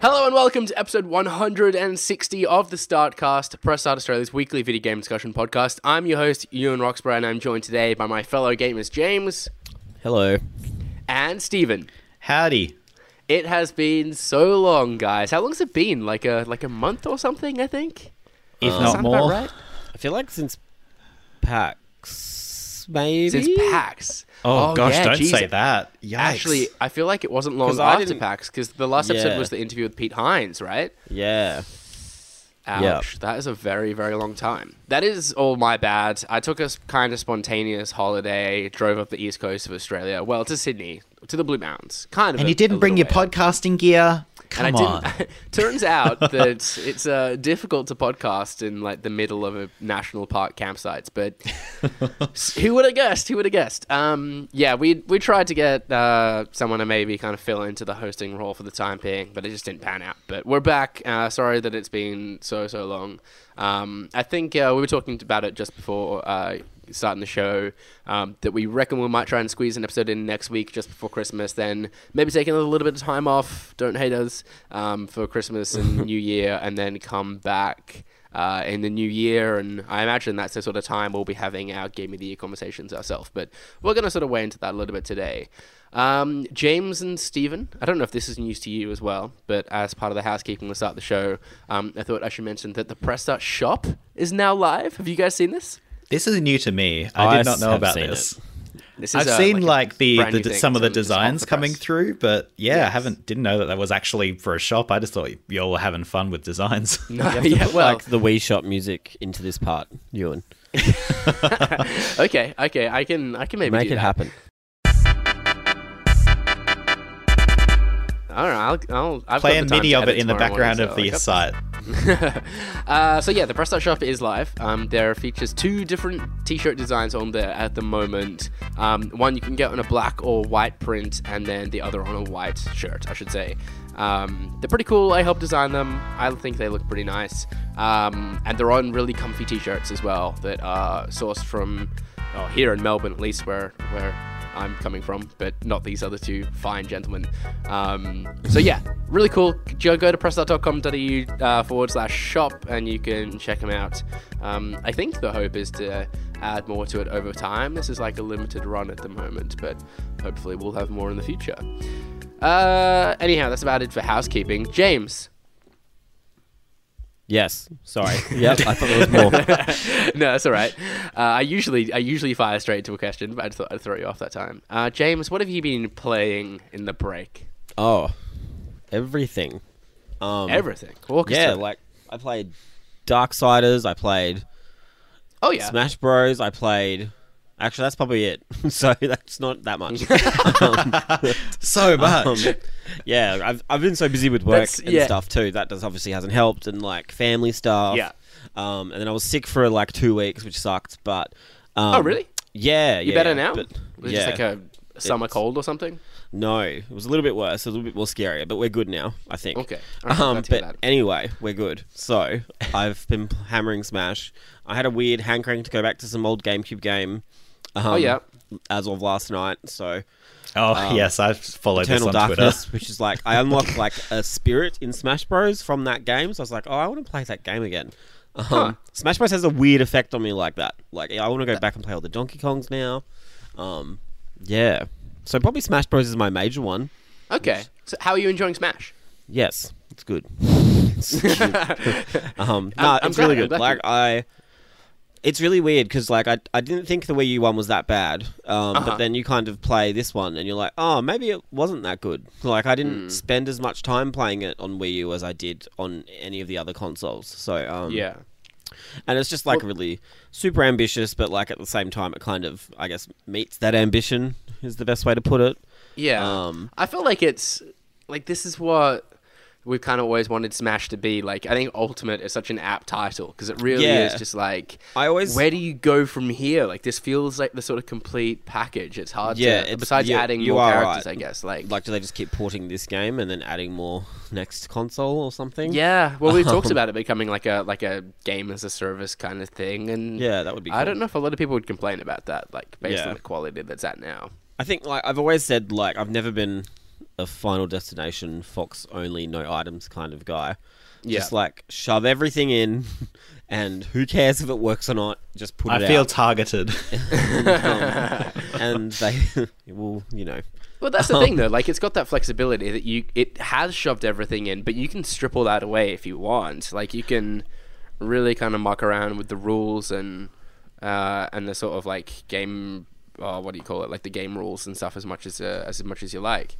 Hello and welcome to episode 160 of the Startcast, Press Start Australia's weekly video game discussion podcast. I'm your host, Ewan Roxburgh, and I'm joined today by my fellow gamers James Hello. and Steven. Howdy. It has been so long, guys. How long's it been? Like a like a month or something, I think. If that not more. right? I feel like since PAX, maybe. Since PAX. Oh, oh, gosh, yeah, don't geez. say that. Yikes. Actually, I feel like it wasn't long after didn't- PAX because the last episode Yeah. was the interview with Pete Hines, right? Yeah. Ouch. That is a very, very long time. That is all my bad. I took a kind of spontaneous holiday, drove up the east coast of Australia, well, to Sydney, to the Blue Mountains. Kind of. and a- you didn't bring your podcasting gear. Come And I on. didn't. turns out that it's uh, difficult to podcast in like the middle of a national park campsites, but who would have guessed? Who would have guessed? Um, yeah, we we tried to get uh, someone to maybe kind of fill into the hosting role for the time being, but it just didn't pan out. But we're back. Uh, sorry that it's been so so long. Um, I think uh, we were talking about it just before uh, starting the show um, that we reckon we might try and squeeze an episode in next week just before Christmas. Then maybe taking a little bit of time off. Don't hate us um, for Christmas and New Year, and then come back. Uh, in the new year, and I imagine that's the sort of time we'll be having our Game of the Year conversations ourselves. But we're going to sort of weigh into that a little bit today. Um, James and Steven, I don't know if this is news to you as well, but as part of the housekeeping to start the show, um, I thought I should mention that the Press Start shop is now live. Have you guys seen this? This is new to me. I I did not know about seen this. This I've uh, seen a like, the, the some of the It's on- it's off designs coming through, but yeah, Yes. I haven't didn't know that that was actually for a shop. I just thought y'all were having fun with designs. No, You have to yeah, put, well, like the Wii Shop music into this part, Ewan. okay, okay, I can, I can maybe Make do it that. happen. All right, I'll, I'll I've Play a the time of it in the background morning, of so I the site. uh, so yeah, the Press Start Shop is live. Um, there features two different T-shirt designs on there at the moment. Um, one you can get on a black or white print, and then the other on a white shirt, I should say. Um, they're pretty cool. I helped design them. I think they look pretty nice, um, and they're on really comfy T-shirts as well that are sourced from oh, here in Melbourne, at least where where I'm coming from, but not these other two fine gentlemen. Um, so yeah, really cool. Go, go to pressstart.com.au uh, forward slash shop and you can check them out. Um, I think the hope is to add more to it over time. This is like a limited run at the moment, but hopefully we'll have more in the future. Uh, anyhow, that's about it for housekeeping. James. Yes. Sorry. yep. I thought there was more. no, that's all right. Uh, I usually I usually fire straight to a question, but I thought I'd throw you off that time. Uh, James, what have you been playing in the break? Oh, everything. Um, Everything. Walk Yeah, like I played Darksiders. I played oh yeah. Smash Bros. I played. Actually, that's probably it. so that's not that much. Um, So much. Um, yeah, I've, I've been so busy with work That's- and yeah. stuff too. That does obviously hasn't helped, and like family stuff. Yeah. Um, and then I was sick for like two weeks, which sucked. But um, Oh, really? Yeah. You yeah, better now? But, Was it yeah. just like a summer cold or something? No, it was a little bit worse. A little bit more scarier, but we're good now. I think. Okay. Right, Um, glad to hear but anyway, we're good. So I've been hammering Smash. I had a weird hankering to go back to some old GameCube game. Um, Oh, yeah. As of last night, so oh um, yes, I've followed Eternal this on Darkness, which is like I unlocked like a spirit in Smash Bros from that game. So I was like, oh, I want to play that game again. Um, Huh. Smash Bros has a weird effect on me like that. Like I want to go back and play all the Donkey Kongs now. Um, yeah. So probably Smash Bros is my major one. Okay. So how are you enjoying Smash? Yes, it's good. It's um, no, I'm it's glad- really I'm good. glad Like I, it's really weird because like I, I didn't think the Wii U one was that bad. Um, Uh-huh. but then you kind of play this one and you're like, oh, maybe it wasn't that good. Like I didn't Hmm. spend as much time playing it on Wii U as I did on any of the other consoles. So um, yeah. and it's just like really super ambitious, but like at the same time, it kind of I guess meets that ambition is the best way to put it. Yeah. Um, I feel like it's like this is what we've kind of always wanted Smash to be. Like I think Ultimate is such an apt title because it really Yeah. is just like I always where do you go from here? Like this feels like the sort of complete package. It's hard Yeah, to it's- besides adding more characters, right. I guess. Like, like do they just keep porting this game and then adding more next console or something? yeah. Well, we've talked about it becoming like a like a game as a service kind of thing, and Yeah, that would be. Cool. I don't know if a lot of people would complain about that, like based Yeah. on the quality that's at now. I think like I've always said like I've never been a Final Destination Fox only, no items kind of guy. Yeah. Just like shove everything in, and who cares if it works or not? Just put I it I feel out. targeted. and they will, you know, Well, that's the thing though. Like, it's got that flexibility that you it has shoved everything in, but you can strip all that away if you want. Like, you can really kind of muck around with the rules and uh, and the sort of like game. Oh, what do you call it? Like the game rules and stuff as much as uh, as much as you like.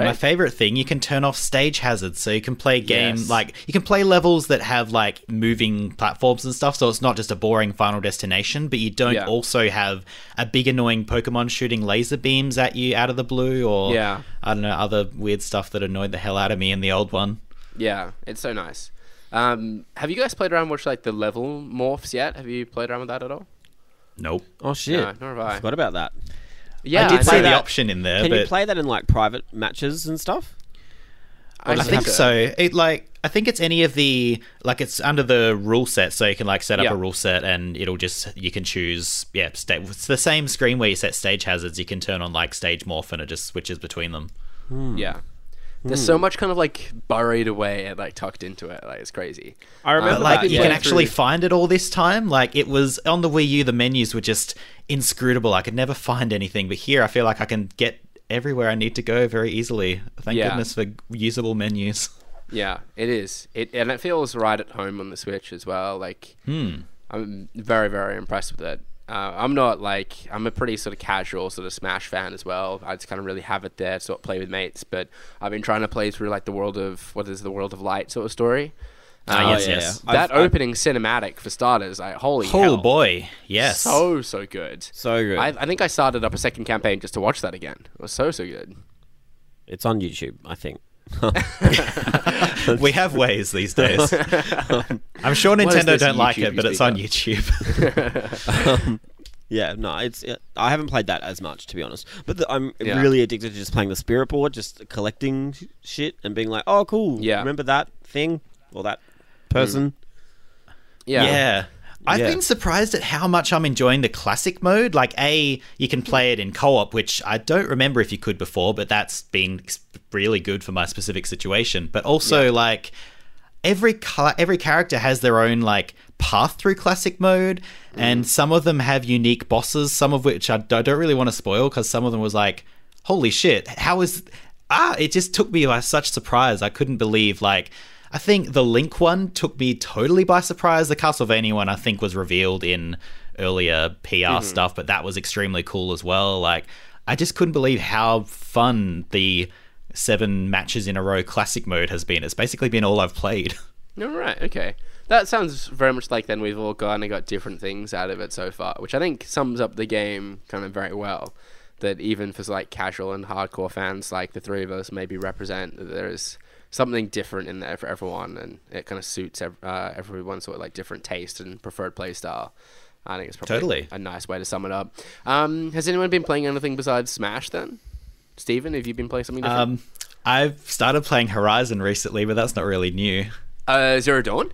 My favorite thing, you can turn off stage hazards, so you can play game Yes. like you can play levels that have like moving platforms and stuff. So it's not just a boring Final Destination, but you don't Yeah. also have a big annoying Pokemon shooting laser beams at you out of the blue, or Yeah. I don't know other weird stuff that annoyed the hell out of me in the old one. Yeah, it's so nice. Um, have you guys played around with like the level morphs yet? Have you played around with that at all? Nope. oh shit, No, nor have I. forgot about that. Yeah, I did know see the option in there, Can but you play that in like private matches and stuff? I, I think so. It like I think it's any of the like it's under the rule set, so you can like set up Yeah. a rule set and it'll just you can choose yeah. Sta- it's the same screen where you set stage hazards. You can turn on like stage morph and it just switches between them. Yeah. There's so much kind of like buried away and like tucked into it. Like it's crazy. I remember But like you can actually through- find it all this time. Like it was on the Wii U, the menus were just inscrutable. I could never find anything, but here I feel like I can get everywhere I need to go very easily. Thank Yeah. goodness for usable menus. Yeah, it is. It and it feels right at home on the Switch as well. Like Hmm. I'm very very impressed with it. Uh, I'm not like I'm a pretty sort of casual sort of Smash fan as well. I just kind of really have it there to sort of play with mates. But I've been trying to play through like the world of what is the world of light sort of story. Ah, yes, yeah, yes. yeah. That I've- I've- opening cinematic for starters, like holy Oh hell, boy, yes. so so good. So good. I, I think I started up a second campaign just to watch that again. It was so so good. It's on YouTube, I think. we have ways these days. I'm sure Nintendo don't like YouTube it, but it's on? YouTube. Yeah, no, it's. It, I haven't played that as much, to be honest. But the, I'm Yeah. really addicted to just playing the spirit board, just collecting sh- shit and being like, "Oh, cool! Yeah. remember that thing or that person?" Yeah. Yeah. I've Yeah. been surprised at how much I'm enjoying the classic mode. Like, A, you can play it in co op, which I don't remember if you could before, but that's been really good for my specific situation. But also, like, every cla every character has their own like path through classic mode and some of them have unique bosses some of which I, d- I don't really want to spoil because some of them was like holy shit how is ah it just took me by such surprise i couldn't believe like i think the link one took me totally by surprise the castlevania one i think was revealed in earlier pr mm-hmm. stuff but that was extremely cool as well like i just couldn't believe how fun the seven matches in a row classic mode has been it's basically been all i've played All right. Okay. That sounds very much like then we've all kind of got different things out of it so far, which I think sums up the game kind of very well. That even for like casual and hardcore fans, like the three of us, maybe represent that there is something different in there for everyone, and it kind of suits ev- uh, everyone's sort of like different taste and preferred play style. I think it's probably Totally. a nice way to sum it up. Um, has anyone been playing anything besides Smash then? Steven, have you been playing something different? Um, I've started playing Horizon recently, but that's not really new. uh, Zero Dawn.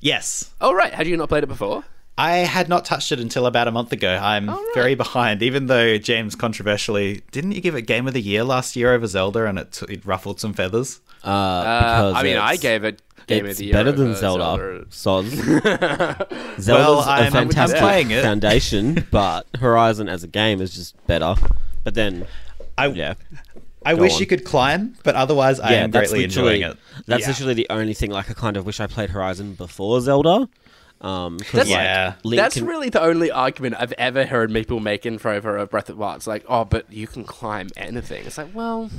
Yes, Oh right, had you not played it before? I had not touched it until about a month ago. I'm Oh, right. very behind, even though James controversially didn't you give it Game of the Year last year over Zelda, and it, it ruffled some feathers. Uh, Uh, because I mean, I gave it Game it's of the Year. better than over Zelda. Soz. Zelda's Well, a I'm- I'm fantastic playing it. foundation, but Horizon as a game is just better. But then, I yeah, I wish on. you could climb, but otherwise, I am greatly enjoying it. that's Yeah. literally the only thing. Like, I kind of wish I played Horizon before Zelda. Um, 'cause, That's- like, Yeah. Link That's can- really the only argument I've ever heard people make in favor of Breath of the Wild. It's like, oh, but you can climb anything. It's like, well,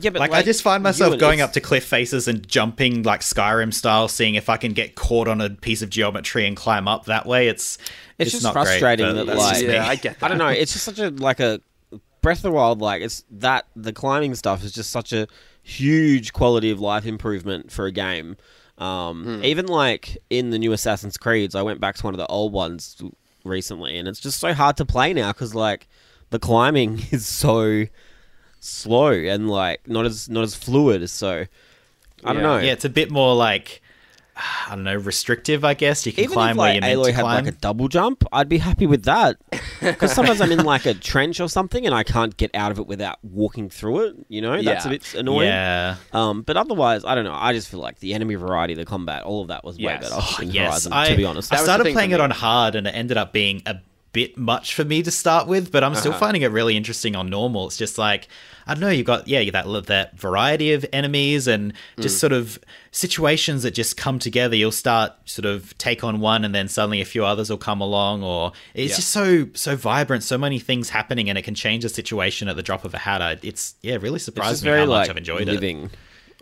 yeah, but Like, I just find myself going it's- up to cliff faces and jumping like Skyrim style, seeing if I can get caught on a piece of geometry and climb up that way. It's It's just not great, frustrating but that, like- just yeah. I get that. I don't know. It's just such a like a Breath of the Wild. Like it's that the climbing stuff is just such a huge quality of life improvement for a game. Um, Hmm. Even like in the new Assassin's Creeds, I went back to one of the old ones recently, and it's just so hard to play now because like the climbing is so slow and like not as not as fluid. So I don't know. Yeah, it's a bit more like I don't know, restrictive. I guess you can Even climb if where like you're meant Aloy to had climb. like a double jump, I'd be happy with that. Because sometimes I'm in like a trench or something and I can't get out of it without walking through it. You know, that's a Yeah. bit annoying. yeah. Um, but otherwise, I don't know. I just feel like the enemy variety, the combat, all of that was way Yes. better Oh, in yes, Horizon. I, to be honest, I That was the started thing playing it me. on hard, and it ended up being a bit much for me to start with. But I'm still Uh-huh. finding it really interesting on normal. It's just like I don't know. you've got yeah, you that that variety of enemies and just Mm. sort of situations that just come together. You'll start sort of take on one, and then suddenly a few others will come along. Or it's Yeah. just so so vibrant, so many things happening, and it can change the situation at the drop of a hat. It's yeah, really surprised me very how much like I've enjoyed it. living.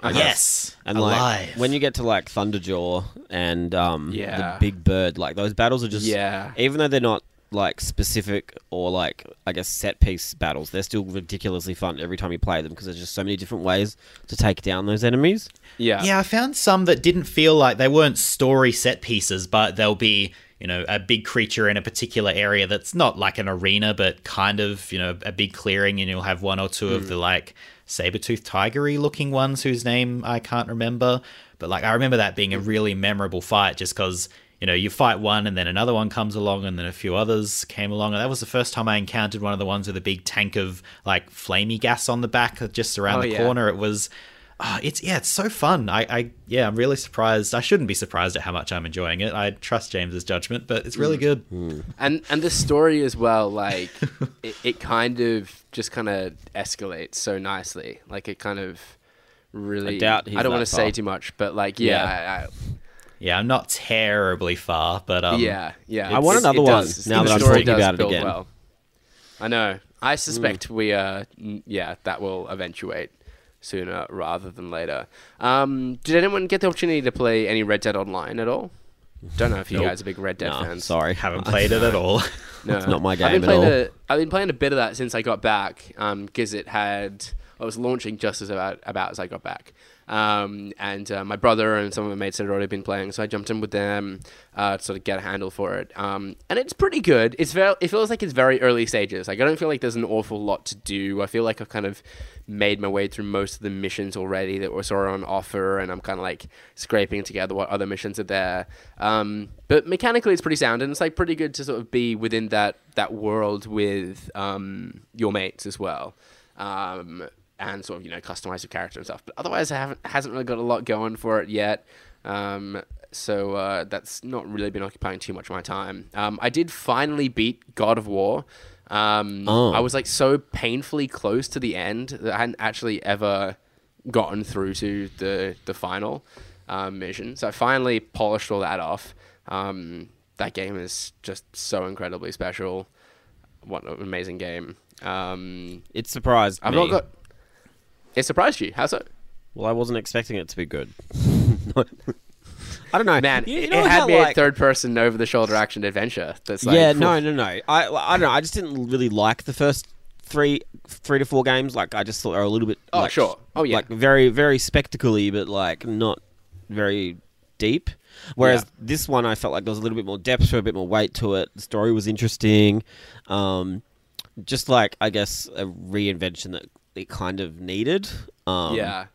I guess. Yes, And alive. like when you get to like Thunderjaw and um Yeah. the big bird, like those battles are just Yeah. Even though they're not like specific or like I guess set piece battles, they're still ridiculously fun every time you play them because there's just so many different ways to take down those enemies. Yeah. Yeah, I found some that didn't feel like they weren't story set pieces, but they'll be, you know, a big creature in a particular area that's not like an arena, but kind of, you know, a big clearing, and you'll have one or two of hmm. the like saber-toothed tigery looking ones whose name I can't remember. But like I remember that being a really memorable fight just because you know, you fight one and then another one comes along and then a few others came along. And that was the first time I encountered one of the ones with a big tank of like flamey gas on the back just around Oh, the yeah. corner. It was ah, it's yeah, it's so fun. I, I yeah, I'm really surprised. I shouldn't be surprised at how much I'm enjoying it. I trust James's judgment, but it's really good. and and the story as well like it, it kind of just kind of escalates so nicely like it kind of really I doubt he's don't want to say too much but like yeah Yeah. Yeah, I'm not terribly far, but um, yeah yeah I want another one does. now The that I'm story thinking about it build again. well. i know i suspect we uh yeah that will eventuate sooner rather than later um did anyone get the opportunity to play any red dead online at all don't know if you Nope. guys are big red dead No, fans sorry, haven't played it at all. No, It's not my I've game been at all. A, I've been playing a bit of that since I got back, because it had. I was launching just as about about as I got back, um, and uh, my brother and some of my mates had already been playing, so I jumped in with them uh, to sort of get a handle for it. Um, and it's pretty good. It's very. It feels like it's very early stages. Like I don't feel like there's an awful lot to do. I feel like I've kind of made my way through most of the missions already that were sort of on offer, and I'm kind of like scraping together what other missions are there. Um, but mechanically, it's pretty sound, and it's like pretty good to sort of be within that that world with um, your mates as well, um, and sort of you know customize your character and stuff. But otherwise, I haven't hasn't really got a lot going for it yet. Um, so uh, that's not really been occupying too much of my time. Um, I did finally beat God of War. Um, Oh. I was like so painfully close to the end that I hadn't actually ever gotten through to the the final um, mission. So I finally polished all that off. Um, that game is just so incredibly special. What an amazing game! Um, It surprised I've me. not got. It surprised you? How so? Well, I wasn't expecting it to be good. I don't know, Man, You, you it, know it had me like, a third person over the shoulder action adventure. That's like, yeah, no, no, no. I, I don't know. I just didn't really like the first three, three to four games. Like, I just thought they were a little bit. Oh, like, sure. Oh, yeah. Like very, very spectacly, but like not very deep. Whereas Yeah. this one, I felt like there was a little bit more depth to it, a bit more weight to it. The story was interesting. Um, just like I guess a reinvention that it kind of needed. Um, Yeah.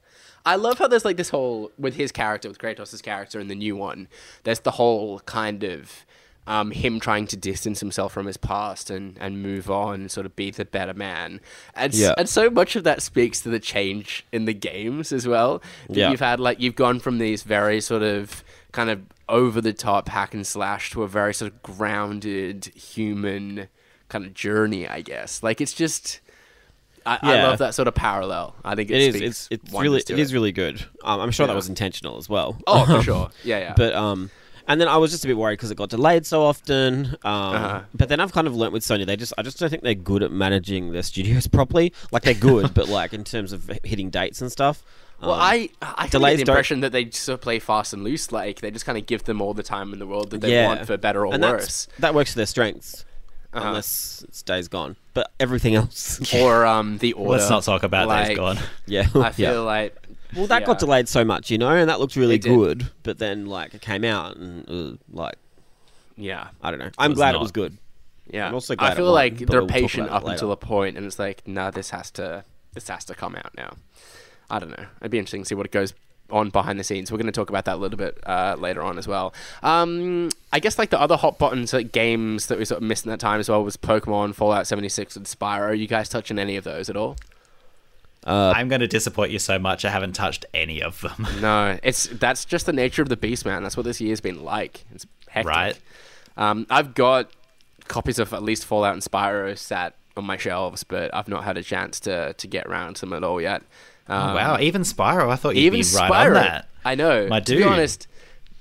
I love how there's like this whole with his character, with Kratos' character in the new one, there's the whole kind of um, him trying to distance himself from his past and, and move on and sort of be the better man. And, Yeah. and so much of that speaks to the change in the games as well. Yeah. You've had like you've gone from these very sort of kind of over the top hack and slash to a very sort of grounded human kind of journey, I guess. Like it's just I, I love that sort of parallel. I think it, It is. It's, it's really. to It is really good. Um, I'm sure that was intentional as well. Oh, for sure. Yeah, yeah. But um, and then I was just a bit worried because it got delayed so often. Um, Uh-huh. but then I've kind of learnt with Sony, they just I just don't think they're good at managing their studios properly. Like they're good, but like in terms of hitting dates and stuff. well, um, I I get the don't- impression that they sort of play fast and loose. Like they just kind of give them all the time in the world that they yeah, want for better or and worse. That works to their strengths, Uh-huh. unless it stays gone. But everything else, Or um, the order. Let's not talk about like, Days Gone. yeah, I feel yeah. like Well, that yeah. got delayed so much, you know, and that looked really good. But then, like, it came out and uh, like Yeah, I don't know. I'm was glad not. it was good. yeah. I'm also glad I feel won, like but they're we'll patient up until later. a point, and it's like, no, this has to this has to come out now. I don't know. It'd be interesting to see what it goes on behind the scenes. We're going to talk about that a little bit uh, later on as well. Um, I guess like the other hot buttons like games that we sort of missed in that time as well was Pokemon, Fallout 76, and Spyro. Are You guys touching any of those at all? Uh, I'm going to disappoint you so much. I haven't touched any of them. No, it's that's just the nature of the beast, man. That's what this year's been like. It's hectic. Right. Um, I've got copies of at least Fallout and Spyro sat on my shelves, but I've not had a chance to to get around to them at all yet. Um, Oh, wow, even Spyro. I thought you'd even be Spyro. right on that. I know. My to be honest,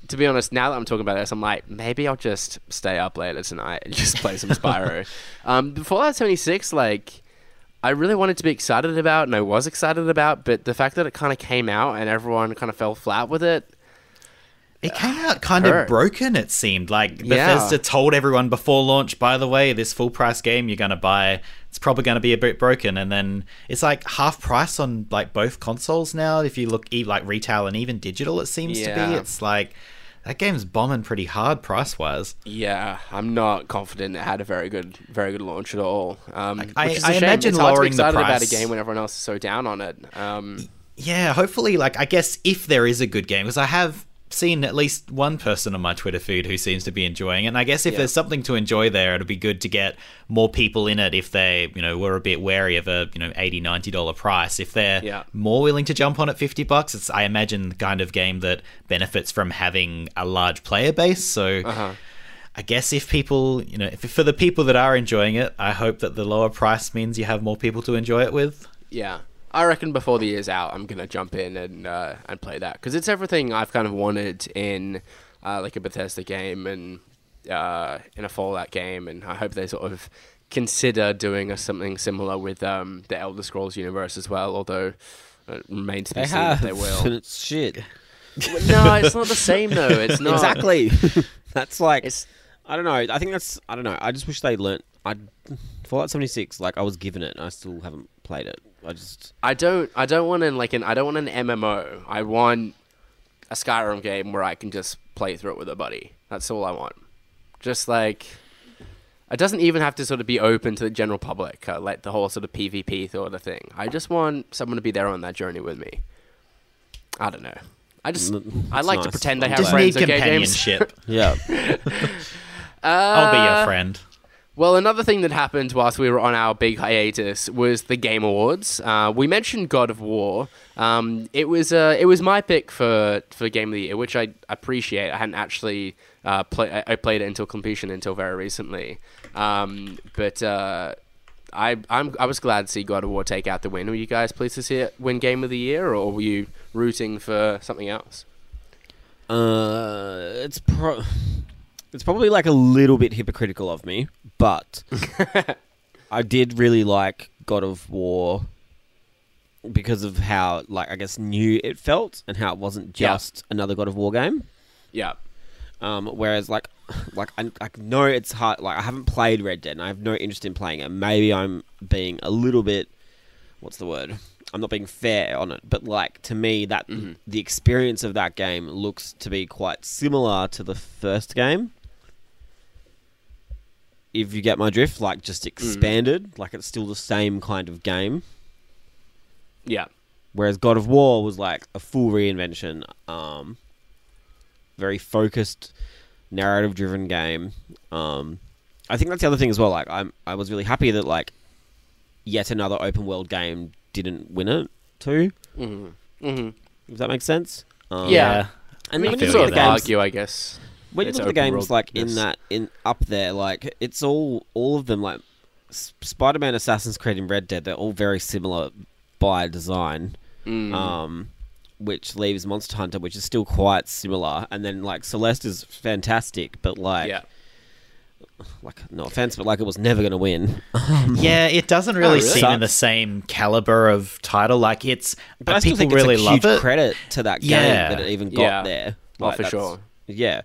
to be honest, now that I'm talking about this, I'm like, maybe I'll just stay up later tonight and just play some Spyro. um, Fallout 76, like, I really wanted to be excited about, and I was excited about, but the fact that it kind of came out and everyone kind of fell flat with it, It came out kind hurt. of broken, it seemed. Like Yeah. Bethesda told everyone before launch, by the way, this full price game you're going to buy, it's probably going to be a bit broken. And then it's like half price on like both consoles now. If you look e- like retail and even digital, it seems to be. It's like that game's bombing pretty hard price wise. yeah, I'm not confident it had a very good, very good launch at all. Um, I- I imagine it's hard to be lowering the excited about a game when everyone else is so down on it. Um, Yeah, hopefully, like, I guess if there is a good game, because I have seen at least one person on my Twitter feed who seems to be enjoying it. And I guess if Yeah. there's something to enjoy there, it'd be good to get more people in it if they, you know, were a bit wary of a, you know, 80 $90 price. If they're Yeah. more willing to jump on at 50 bucks, it's, I imagine, the kind of game that benefits from having a large player base. So. uh-huh. I guess if people, you know, if, for the people that are enjoying it, I hope that the lower price means you have more people to enjoy it with. Yeah, I reckon before the year's out, I'm gonna jump in and uh, and play that because it's everything I've kind of wanted in uh, like a Bethesda game and uh, in a Fallout game, and I hope they sort of consider doing a, something similar with um, the Elder Scrolls universe as well. Although it remains to be they seen have. if they will. shit. no, it's not the same though. It's not Exactly. that's like It's I don't know. I think that's I don't know. I just wish they learnt. I Fallout 76. Like I was given it, and I still haven't played it. I just I don't I don't want an like an I don't want an MMO. I want a Skyrim game where I can just play through it with a buddy. That's all I want. Just like it doesn't even have to sort of be open to the general public, uh, like the whole sort of PvP sort of thing. I just want someone to be there on that journey with me. I don't know. I just Mm, I it's like to pretend I have Just glad. friends. need okay, James? companionship. yeah. I'll be Uh, your friend. Well, another thing that happened whilst we were on our big hiatus was the Game Awards. Uh, we mentioned God of War. Um, it was uh, it was my pick for, for Game of the Year, which I appreciate. I hadn't actually uh, play, I played it until completion until very recently, um, but uh, I I'm, I was glad to see God of War take out the win. Were you guys pleased to see it win Game of the Year, or were you rooting for something else? Uh, it's pro. It's probably like a little bit hypocritical of me, but I did really like God of War because of how, like, I guess new it felt and how it wasn't Yeah. just another God of War game. Yeah, Um, whereas, like, like I, I know it's hard. Like, I haven't played Red Dead, and I have no interest in playing it. Maybe I'm being a little bit. What's the word? I'm not being fair on it, but like to me, that the experience of that game looks to be quite similar to the first game. If you get my drift, like just expanded, like it's still the same kind of game. yeah, Whereas God of War was like a full reinvention, um, very focused, narrative-driven game. Um, I think that's the other thing as well. Like, I'm I was really happy that like yet another open world game didn't win it too. hmm hmm If that makes sense. Um, Yeah. and I mean, you you look at there. games, argue, I guess. When you it's look at the open games like in that in up there, like it's all all of them like Spider-Man, Assassin's Creed, and Red Dead. They're all very similar by design. Mm. um, which leaves Monster Hunter, which is still quite similar, and then like Celeste is fantastic, but like, yeah. like no offense, but like it was never going to win. Yeah, it doesn't really, really? seem in the same caliber of title. Like it's, But I still people think really it's a love huge it. credit to that game Yeah. that it even got Yeah. there. Oh, for sure. Yeah,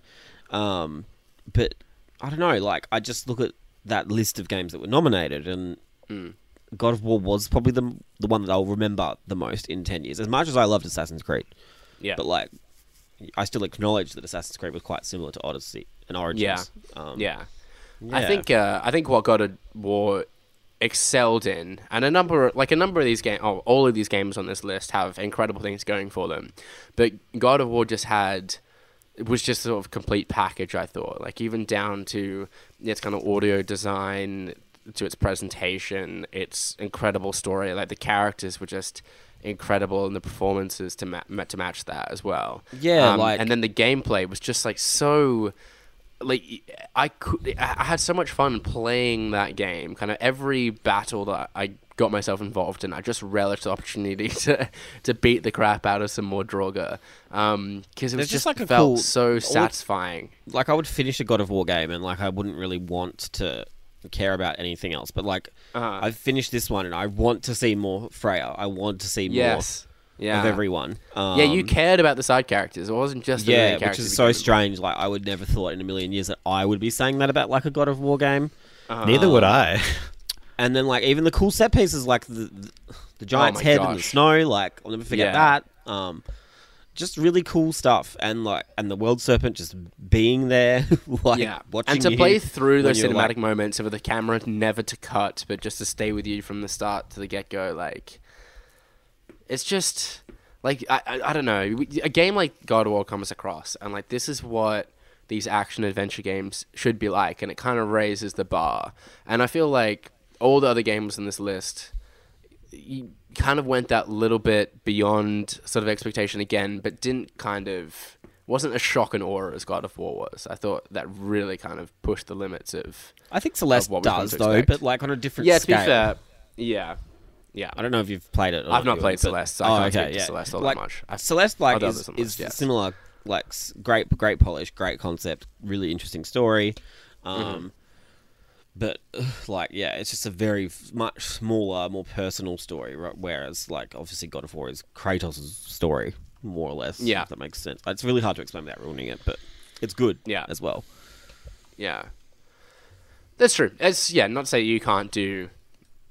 um, but I don't know. Like I just look at that list of games that were nominated, and Mm. God of War was probably the the one that I'll remember the most in ten years. As much as I loved Assassin's Creed, Yeah. but like, I still acknowledge that Assassin's Creed was quite similar to Odyssey and Origins. Yeah. um, yeah. I think uh, I think what God of War excelled in, and a number like a number of these games, oh, all of these games on this list have incredible things going for them, but God of War just had it was just sort of complete package. I thought, like even down to its kind of audio design, to its presentation, its incredible story. Like the characters were just incredible, and the performances to ma- to match that as well. Yeah, Um, like- and then the gameplay was just like so. Like I could, I had so much fun playing that game. Kind of every battle that I got myself involved in, I just relished the opportunity to to beat the crap out of some more Draugr. Um, because it was just, just like, felt cool- so satisfying. like I would finish a God of War game and like I wouldn't really want to care about anything else. But like Uh-huh. I've finished this one and I want to see more Freya. I want to see more yeah, of everyone. Um, yeah, you cared about the side characters. It wasn't just the main yeah, which characters is so strange. Like I would never thought in a million years that I would be saying that about like a God of War game. Neither would I. And then like even the cool set pieces, like the the, the giant's Oh head in the snow. Like I'll never forget Yeah. that. Um, just really cool stuff, and like and the world serpent just being there, like yeah, watching and to play through those cinematic like- moments with the camera never to cut, but just to stay with you from the start to the get go. Like, it's just like I, I, I don't know. A game like God of War comes across, and like this is what these action adventure games should be like, and it kind of raises the bar. And I feel like all the other games in this list you kind of went that little bit beyond sort of expectation again, but didn't kind of wasn't as shock and awe as God of War was. I thought that really kind of pushed the limits of I think Celeste does though, but like on a different yeah. To be fair, yeah, yeah. I don't know if you've played it. Or I've not played but- Celeste, so I oh, can't okay, yeah. Celeste all that like, much. I've- Celeste, like, is, ones on the is yes. similar, like great, great polish, great concept, really interesting story. Um, Mm-hmm. But ugh, like, yeah, it's just a very much smaller, more personal story. right? Whereas, like, obviously, God of War is Kratos' story, more or less. Yeah. if that makes sense. It's really hard to explain without ruining it, but it's good. Yeah. as well. Yeah, that's true. It's yeah. Not to say you can't do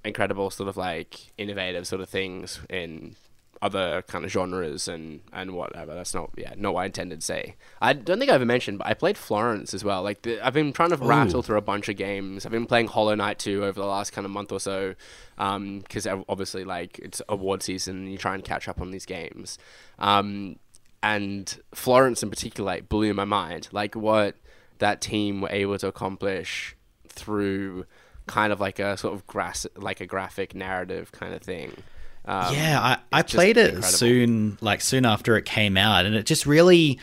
incredible sort of like innovative sort of things in other kind of genres and and whatever. That's not yeah not what I intended to say. I don't think I ever mentioned, but I played Florence as well. Like the, I've been trying to rattle through a bunch of games. I've been playing Hollow Knight too over the last kind of month or so, because obviously like it's award season. and You try and catch up on these games. Um, and Florence in particular like, blew my mind. Like what that team were able to accomplish through kind of like a sort of grass like a graphic narrative kind of thing. Um, yeah, I, I played it incredible. soon, like soon after it came out, and it just really,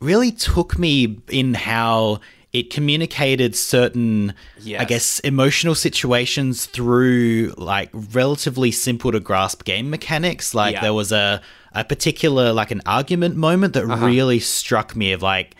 really took me in how it communicated certain, I guess, emotional situations through like relatively simple to grasp game mechanics. Like Yeah. there was a a particular like an argument moment that Uh-huh. really struck me of like.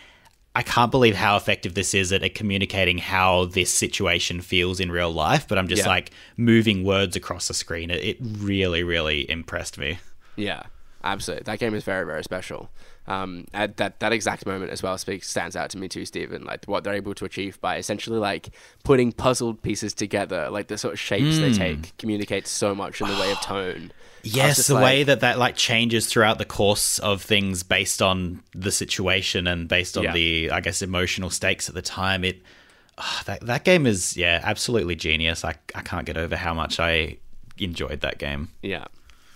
I can't believe how effective this is at communicating how this situation feels in real life, but I'm just Yeah. like moving words across the screen. It, it really, really impressed me. Yeah, absolutely. That game is very, very special. Um, at that that exact moment as well speaks stands out to me too, Steven. Like what they're able to achieve by essentially like putting puzzled pieces together, like the sort of shapes they take, communicates so much in the way of tone. Yes, the way that that like changes throughout the course of things based on the situation and based on Yeah. the I guess emotional stakes at the time. It ah, that that game is yeah absolutely genius. I I can't get over how much I enjoyed that game. Yeah.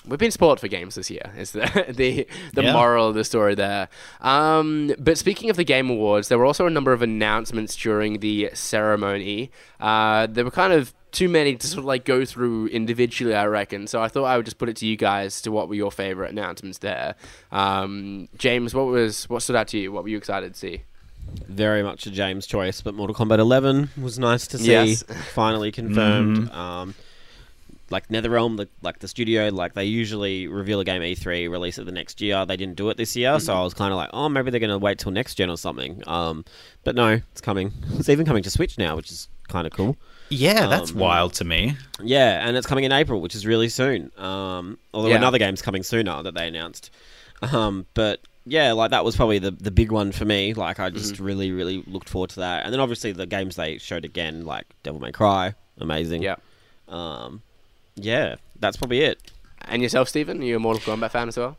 We've been spoiled for games this year. Is the the, the Yeah. moral of the story there? Um, but speaking of the Game Awards, there were also a number of announcements during the ceremony. Uh, there were kind of too many to sort of like go through individually, I reckon. So I thought I would just put it to you guys to what were your favorite announcements there. Um, James, what was what stood out to you? What were you excited to see? very much a James choice, but Mortal Kombat 11 was nice to see. Yes. Finally confirmed. Um, like NetherRealm, the, like the studio, like they usually reveal a game E3, release it the next year. They didn't do it this year, so I was kind of like, oh, maybe they're going to wait till next gen or something. Um, but no, it's coming. It's even coming to Switch now, which is kind of cool. Yeah, that's Um, wild to me. Yeah, and it's coming in April, which is really soon. Um, although Yeah. another game's coming sooner that they announced. Um, but yeah, like that was probably the the big one for me. Like I just Mm-hmm. really really looked forward to that. And then obviously the games they showed again, like Devil May Cry, amazing. Yeah. Um, yeah, that's probably it. And yourself, Steven? Are you a Mortal Kombat fan as well?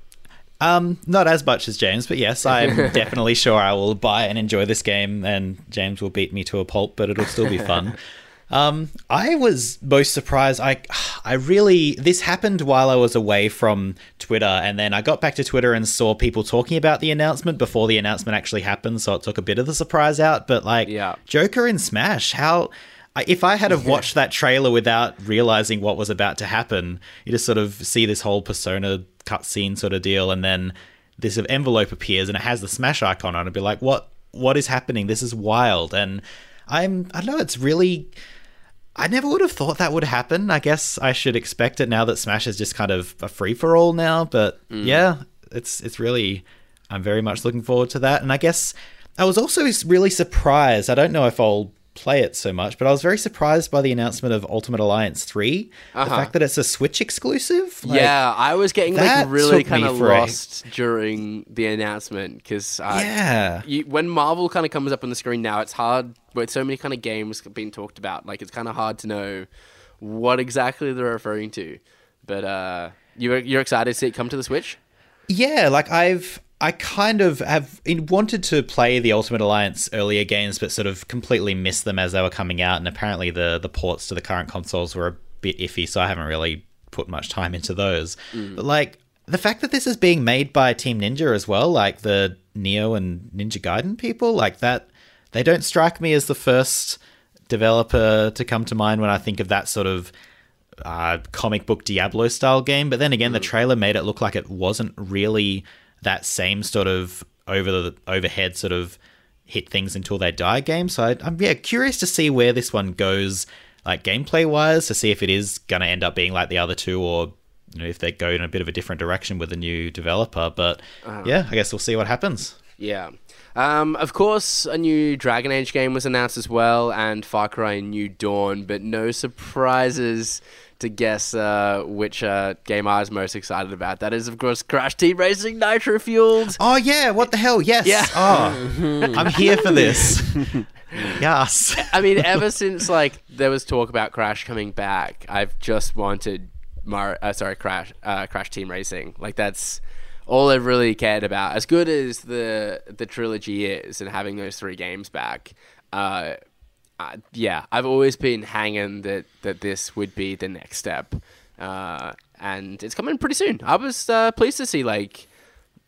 Um, not as much as James, but yes, I'm definitely sure I will buy and enjoy this game, and James will beat me to a pulp, but it'll still be fun. Um, I was most surprised. I, I really this happened while I was away from Twitter, and then I got back to Twitter and saw people talking about the announcement before the announcement actually happened. So it took a bit of the surprise out. But like, Yeah. Joker in Smash, how? If I had have watched that trailer without realizing what was about to happen, you just sort of see this whole Persona cutscene sort of deal, and then this envelope appears and it has the Smash icon on it. I'd be like, what? What is happening? This is wild. And I'm, I don't know, it's really. I never would have thought that would happen. I guess I should expect it now that Smash is just kind of a free for all now. But mm. yeah, it's it's really. I'm very much looking forward to that. And I guess I was also really surprised. I don't know if I'll play it so much, but I was very surprised by the announcement of Ultimate Alliance 3. The Uh-huh. fact that it's a Switch exclusive. Like, yeah, I was getting like really kind of for a- lost during the announcement because Yeah. you, when Marvel kind of comes up on the screen now, it's hard with so many kind of games being talked about. Like it's kind of hard to know what exactly they're referring to. But uh, you're you're excited to see it come to the Switch? Yeah, like I've I kind of have wanted to play the Ultimate Alliance earlier games, but sort of completely missed them as they were coming out, and apparently the the ports to the current consoles were a bit iffy, so I haven't really put much time into those. But like the fact that this is being made by Team Ninja as well, like the Nioh and Ninja Gaiden people, like that, they don't strike me as the first developer to come to mind when I think of that sort of uh, comic book Diablo style game. But then again, the trailer made it look like it wasn't really that same sort of over the overhead sort of hit things until they die game. So I, I'm yeah curious to see where this one goes, like gameplay wise, to see if it is gonna end up being like the other two or. You know, if they go in a bit of a different direction with a new developer, but yeah, I guess we'll see what happens. Yeah. Um, of course, a new Dragon Age game was announced as well, and Far Cry New Dawn, but no surprises to guess uh, which uh, game I was most excited about. That is, of course, Crash Team Racing Nitro Fueled. Oh yeah, what the hell? Yes. Yeah. Oh, I'm here for this. yes. I mean, ever since like there was talk about Crash coming back, I've just wanted Mar- uh, sorry, Crash, uh, Crash Team Racing. Like that's all I've really cared about. As good as the the trilogy is, and having those three games back, uh, yeah, I've always been hanging that that this would be the next step, uh, and it's coming pretty soon. I was uh, pleased to see like.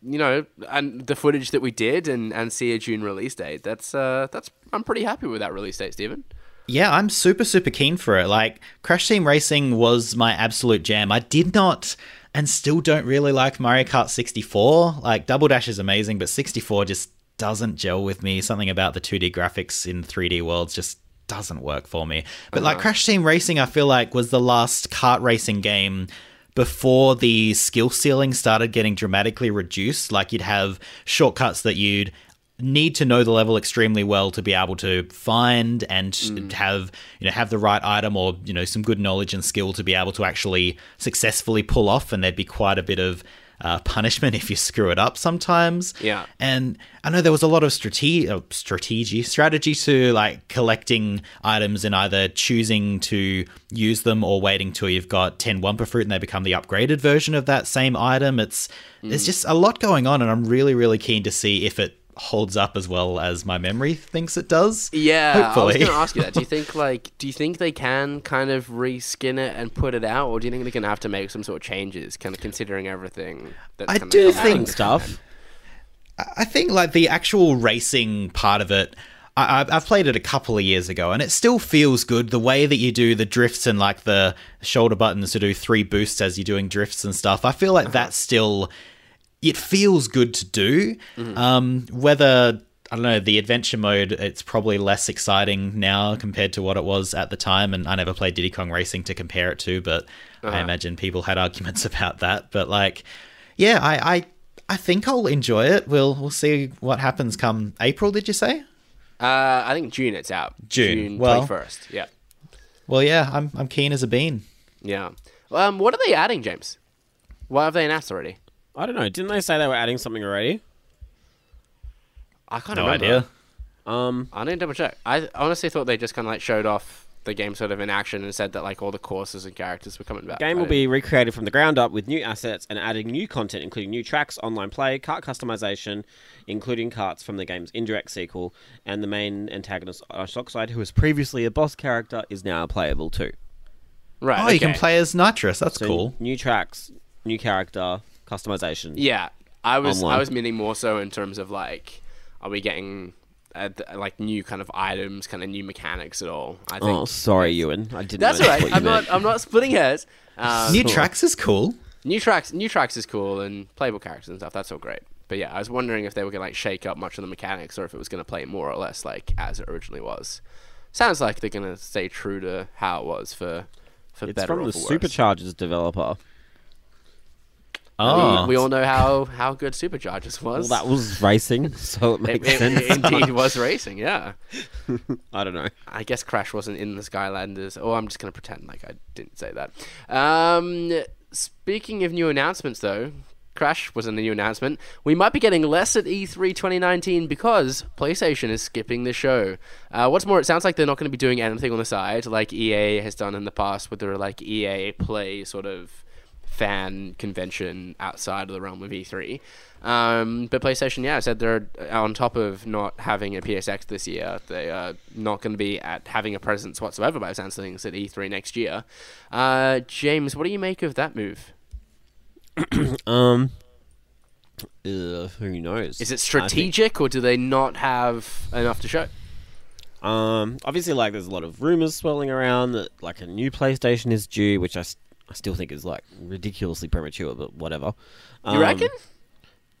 You know, and the footage that we did, and, and see a June release date. That's uh, that's I'm pretty happy with that release date, Steven. Yeah, I'm super, super keen for it. Like, Crash Team Racing was my absolute jam. I did not and still don't really like Mario Kart 64. Like, Double Dash is amazing, but 64 just doesn't gel with me. Something about the 2D graphics in 3D worlds just doesn't work for me. But, like, uh-huh. Crash Team Racing, I feel like was the last kart racing game before the skill ceiling started getting dramatically reduced. Like, you'd have shortcuts that you'd need to know the level extremely well to be able to find and mm. have you know have the right item or you know some good knowledge and skill to be able to actually successfully pull off and there'd be quite a bit of uh, punishment if you screw it up sometimes Yeah. and I know there was a lot of strate- uh, strategy strategy to like collecting items and either choosing to use them or waiting till you've got 10 Wumpa Fruit and they become the upgraded version of that same item. It's there's just a lot going on and I'm really really keen to see if it holds up as well as my memory thinks it does. Yeah, hopefully. I was going to ask you that. Do you think like do you think they can kind of reskin it and put it out, or do you think they're going to have to make some sort of changes, kind of considering everything? That's I do think- stuff. I think like the actual racing part of it. I, I've- I've played it a couple of years ago, and it still feels good. The way that you do the drifts and like the shoulder buttons to do three boosts as you're doing drifts and stuff. I feel like uh-huh. that's still it feels good to do. Um, whether I don't know the adventure mode, it's probably less exciting now compared to what it was at the time. And I never played Diddy Kong Racing to compare it to, but I imagine people had arguments about that. But like, yeah, I, I I think I'll enjoy it. We'll we'll see what happens come April. Did you say? Uh, I think June it's out. June, June well- first. Yeah, Well, yeah, I'm I'm keen as a bean. yeah. Um, what are they adding, James? What have they announced already? I don't know. Didn't they say they were adding something already? I can't No remember. idea. Um, I need to double check. I honestly thought they just kind of like showed off the game sort of in action and said that like all the courses and characters were coming back. Game will be recreated from the ground up with new assets and adding new content, including new tracks, online play, cart customization, including carts from the game's indirect sequel, and the main antagonist, Ash Oxide, who was previously a boss character, is now playable too. Right. Oh, you can play as Nitros. That's So cool. New tracks, new character, customization. Yeah, I was Online. I was meaning more so in terms of like, are we getting uh, like new kind of items, kind of new mechanics at all? I think Oh, sorry, Ewan. I didn't. that's know all right. what you I'm meant. not I'm not splitting hairs. Um, New tracks is cool. new tracks new tracks is cool and playable characters and stuff. That's all great. But yeah, I was wondering if they were gonna like shake up much of the mechanics or if it was gonna play more or less like as it originally was. Sounds like they're gonna stay true to how it was for for It's better from or the for worse. Superchargers developer. Oh, We, we all know how how good Superchargers was. Well, that was racing, so it makes it- sense. it indeed was racing. Yeah. I don't know. I guess Crash wasn't in the Skylanders. Oh, I'm just gonna pretend like I didn't say that. Um, speaking of new announcements, though, Crash wasn't a new announcement. We might be getting less at E E3 2019 because PlayStation is skipping the show. Uh, what's more, it sounds like they're not going to be doing anything on the side like EA has done in the past with their like EA Play sort of fan convention outside of the realm of E3. Um, but PlayStation, yeah, said they're on top of not having a PSX this year. They are not going to be at having a presence whatsoever by sounds things at E3 next year. Uh, James, what do you make of that move? Um, uh, who knows? Is it I strategic or do they not have enough to show? Um, obviously, like there's a lot of rumors swirling around that like a new PlayStation is due, which I, I still think is like ridiculously premature, but whatever. You Um, reckon?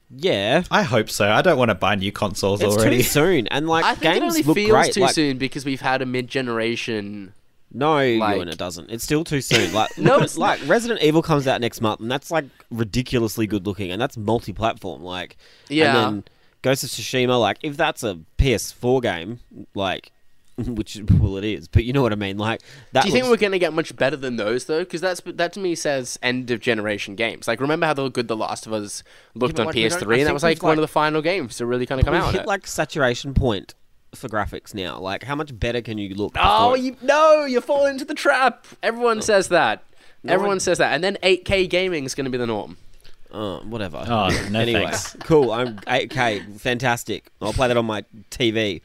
Yeah, I hope so. I don't want to buy new consoles it's already. too soon, and like I think it games only look feels great. too like, soon because we've had a mid-generation. No, like- Ewan, it doesn't. It's still too soon. Like, No, it's like Resident Evil comes out next month, and that's like ridiculously good looking, and that's multi-platform. Like, Yeah. and then Ghost of Tsushima, like, if that's a PS4 game, like, which well it is, but you know what I mean. Like, that Do you think looks- we're going to get much better than those though? Because that's that to me says end of generation games. Like remember how the good The Last of Us looked but, on like, we I PS3, and that was like we've, one of the final games to really kind of come we out. on hit it. like saturation point for graphics now. Like, how much better can you look? Oh, before- you no, you fall into the trap. Everyone says that. No Everyone one- says that, and then 8K gaming is going to be the norm. Uh, whatever. Oh, no anyway, thanks. cool. I'm 8K. Fantastic. I'll play that on my TV.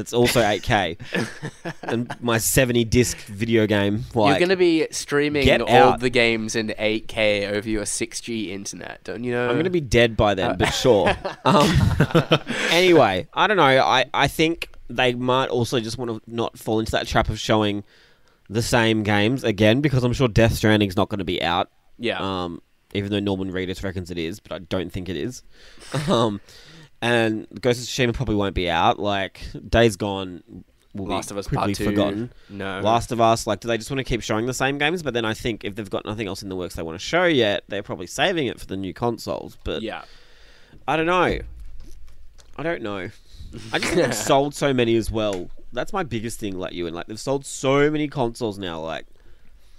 That's also 8K. and my 70 disc video game. Like, You're going to be streaming all out. the games in 8K over your 6G internet, don't you know? I'm going to be dead by Uh, then, but sure. Um, anyway, I don't know. I, I think they might also just want to not fall into that trap of showing the same games again because I'm sure Death Stranding's not going to be out. yeah. Um, even though Norman Reedus reckons it is, but I don't think it is. Um, and Ghost of Tsushima probably won't be out. Like Days Gone will Last be of Us quickly Part Two. forgotten. No. Last of Us, like, do they just want to keep showing the same games? But then I think if they've got nothing else in the works they want to show yet, they're probably saving it for the new consoles. But yeah. I don't know. I don't know. I just think they've sold so many as well. That's my biggest thing, like you and like they've sold so many consoles now. Like,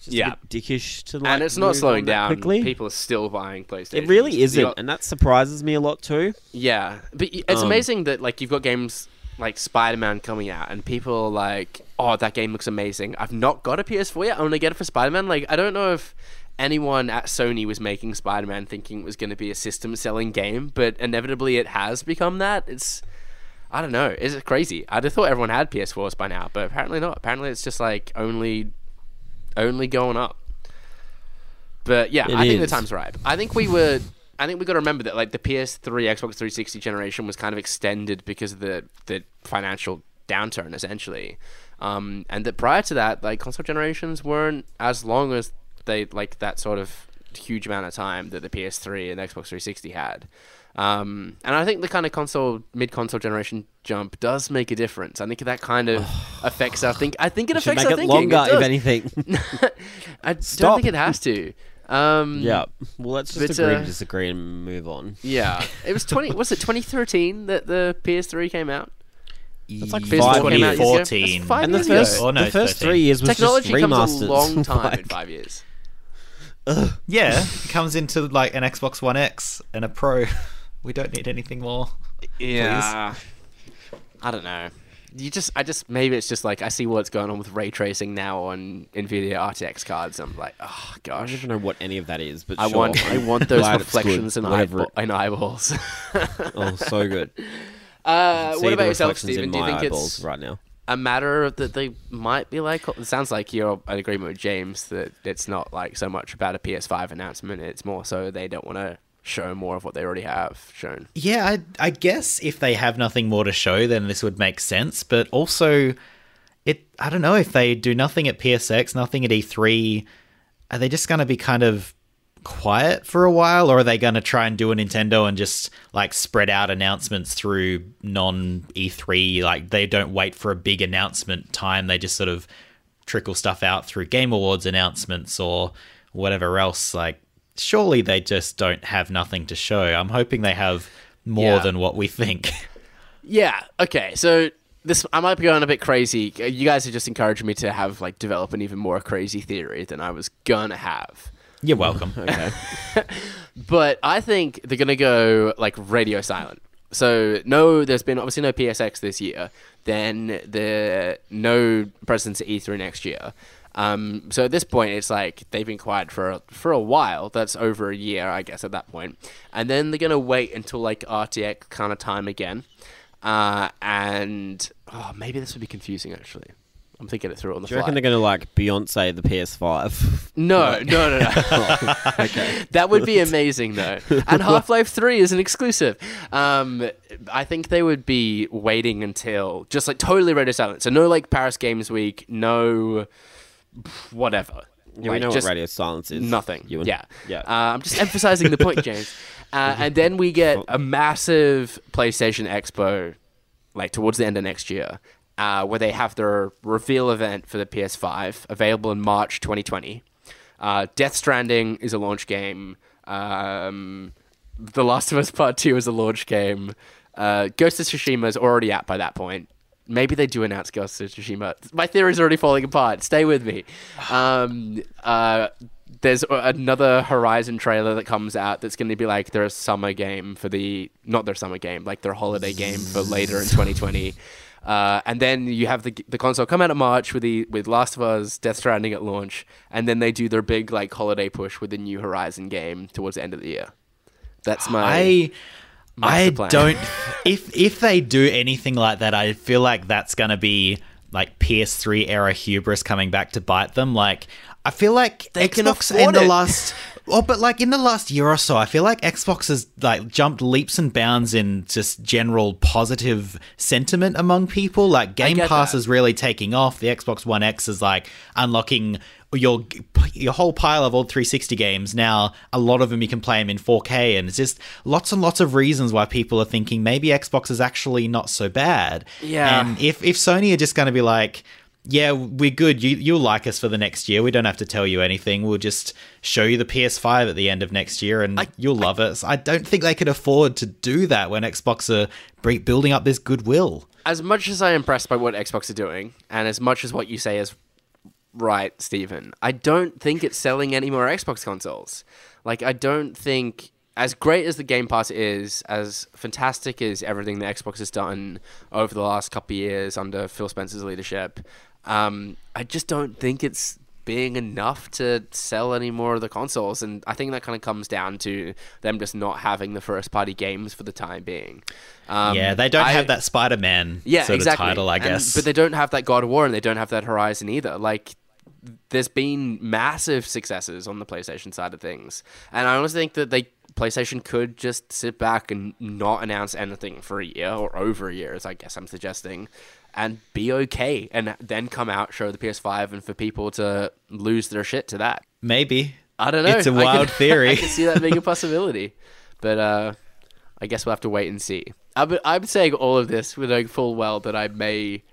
just Yeah. a bit dickish to like. and it's not slowing down. quickly. People are still buying PlayStation. It really isn't, and that surprises me a lot too. Yeah, but it's Um, amazing that like you've got games like Spider-Man coming out, and people are like, "Oh, that game looks amazing." I've not got a PS4 yet. I to get it for Spider-Man. Like, I don't know if anyone at Sony was making Spider-Man thinking it was going to be a system-selling game, but inevitably it has become that. It's I don't know. Is it crazy? I'd have thought everyone had PS4s by now, but apparently not. Apparently it's just like only only going up. But yeah, It I think the time's ripe. I think we were. I think we got to remember that like the PS3, Xbox 360 generation was kind of extended because of the the financial downturn, essentially, um, and that prior to that, like console generations weren't as long as they like that sort of huge amount of time that the PS3 and Xbox 360 had. Um, and I think the kind of console mid console generation jump does make a difference. I think that kind of affects our think. I think it Should affects make our it thinking. longer, it if anything. I don't think it has to. Um, yeah. Well, let's just But, agree uh, to disagree and move on. Yeah, it was twenty. was it 2013 that the PS3 came out? It's like PS4 five came out years ago. 2014. five And the years first, ago. Oh, no, the first 13. three years was Technology just comes remasters. a long time in five years. Yeah, it comes into like an Xbox One X and a Pro. We don't need anything more. Yeah, I don't know. you just, I just, maybe it's just like I see what's going on with ray tracing now on Nvidia RTX cards. I'm like, oh gosh, I don't even know what any of that is, but I sure. want, I want those Glad it's good, reflections and, whatever eyeball, in eyeballs. Oh, so good. uh, what about yourself, reflections Steven? in Do you my think eyeballs it's right now? a matter of that they might be like? It sounds like you're in agreement with James that it's not like so much about a PS5 announcement. It's more so they don't want to show more of what they already have shown. Yeah, I, I guess if they have nothing more to show, then this would make sense. But also, it I don't know if they do nothing at PSX, nothing at E3. Are they just going to be kind of quiet for a while, or are they going to try and do a Nintendo and just like spread out announcements through non E3? Like they don't wait for a big announcement time; they just sort of trickle stuff out through Game Awards announcements or whatever else. Like, surely they just don't have nothing to show. I'm hoping they have more Yeah. than what we think. Yeah. Okay. So this I might be going a bit crazy. You guys are just encouraging me to have like develop an even more crazy theory than I was gonna have. You're welcome. Okay. But I think they're gonna go like radio silent. So no, there's been obviously no PSX this year. Then the no presence at E3 next year. Um, so at this point, it's like they've been quiet for a, for a while. That's over a year, I guess, at that point. And then they're gonna wait until like RTX kind of time again. Uh, and oh, maybe this would be confusing. Actually, I'm thinking it through on the Do you reckon they're going to like Beyonce the PS5? No, no, no, no. okay. That would be amazing, though. And Half Life 3 is an exclusive. Um, I think they would be waiting until just like totally radio silent. So, no like Paris Games Week, no whatever. Yeah, we know what radio silence is. Nothing. Ewan. Yeah. Yeah. Uh, I'm just emphasizing the point, James. Uh, and then we get a massive PlayStation Expo, like towards the end of next year, uh, where they have their reveal event for the PS5, available in March 2020. Uh, Death Stranding is a launch game. Um, the Last of Us Part 2 is a launch game. Uh, Ghost of Tsushima is already out by that point. Maybe they do announce Ghost of Tsushima. My theory is already falling apart. Stay with me. Um, uh, there's another Horizon trailer that comes out that's going to be like their summer game for the not their summer game, like their holiday game for later in 2020. Uh, and then you have the the console come out in March with the with Last of Us, Death Stranding at launch, and then they do their big like holiday push with the new Horizon game towards the end of the year. That's my I I don't if if they do anything like that, I feel like that's gonna be like PS3 era hubris coming back to bite them. Like I feel like They Xbox in the it. last Oh, but like in the last year or so, I feel like Xbox has like jumped leaps and bounds in just general positive sentiment among people. Like Game Pass that. is really taking off. The Xbox One X is like unlocking your your whole pile of old 360 games. Now, a lot of them you can play them in 4K, and it's just lots and lots of reasons why people are thinking maybe Xbox is actually not so bad. Yeah. And if if Sony are just going to be like, yeah, we're good. You you'll like us for the next year. We don't have to tell you anything. We'll just show you the PS5 at the end of next year, and you'll love it. I don't think they could afford to do that when Xbox are building up this goodwill. as much as I'm impressed by what Xbox are doing, and as much as what you say is right, Steven, I don't think it's selling any more Xbox consoles. Like, I don't think, as great as the Game Pass is, as fantastic as everything that Xbox has done over the last couple of years under Phil Spencer's leadership, um, I just don't think it's being enough to sell any more of the consoles. And I think that kind of comes down to them just not having the first party games for the time being. Um, yeah, they don't I- have that Spider Man yeah, sort exactly. of title, I And- guess. but they don't have that God of War and they don't have that Horizon either. Like, there's been massive successes on the PlayStation side of things, and I honestly think that they PlayStation could just sit back and not announce anything for a year or over a year, as I guess I'm suggesting, and be okay, and then come out show the PS5, and for people to lose their shit to that. Maybe. I don't know. It's a wild can- theory. I can see that being a possibility, but uh, I guess we'll have to wait and see. I'm, I'm saying all of this with knowing full well that I may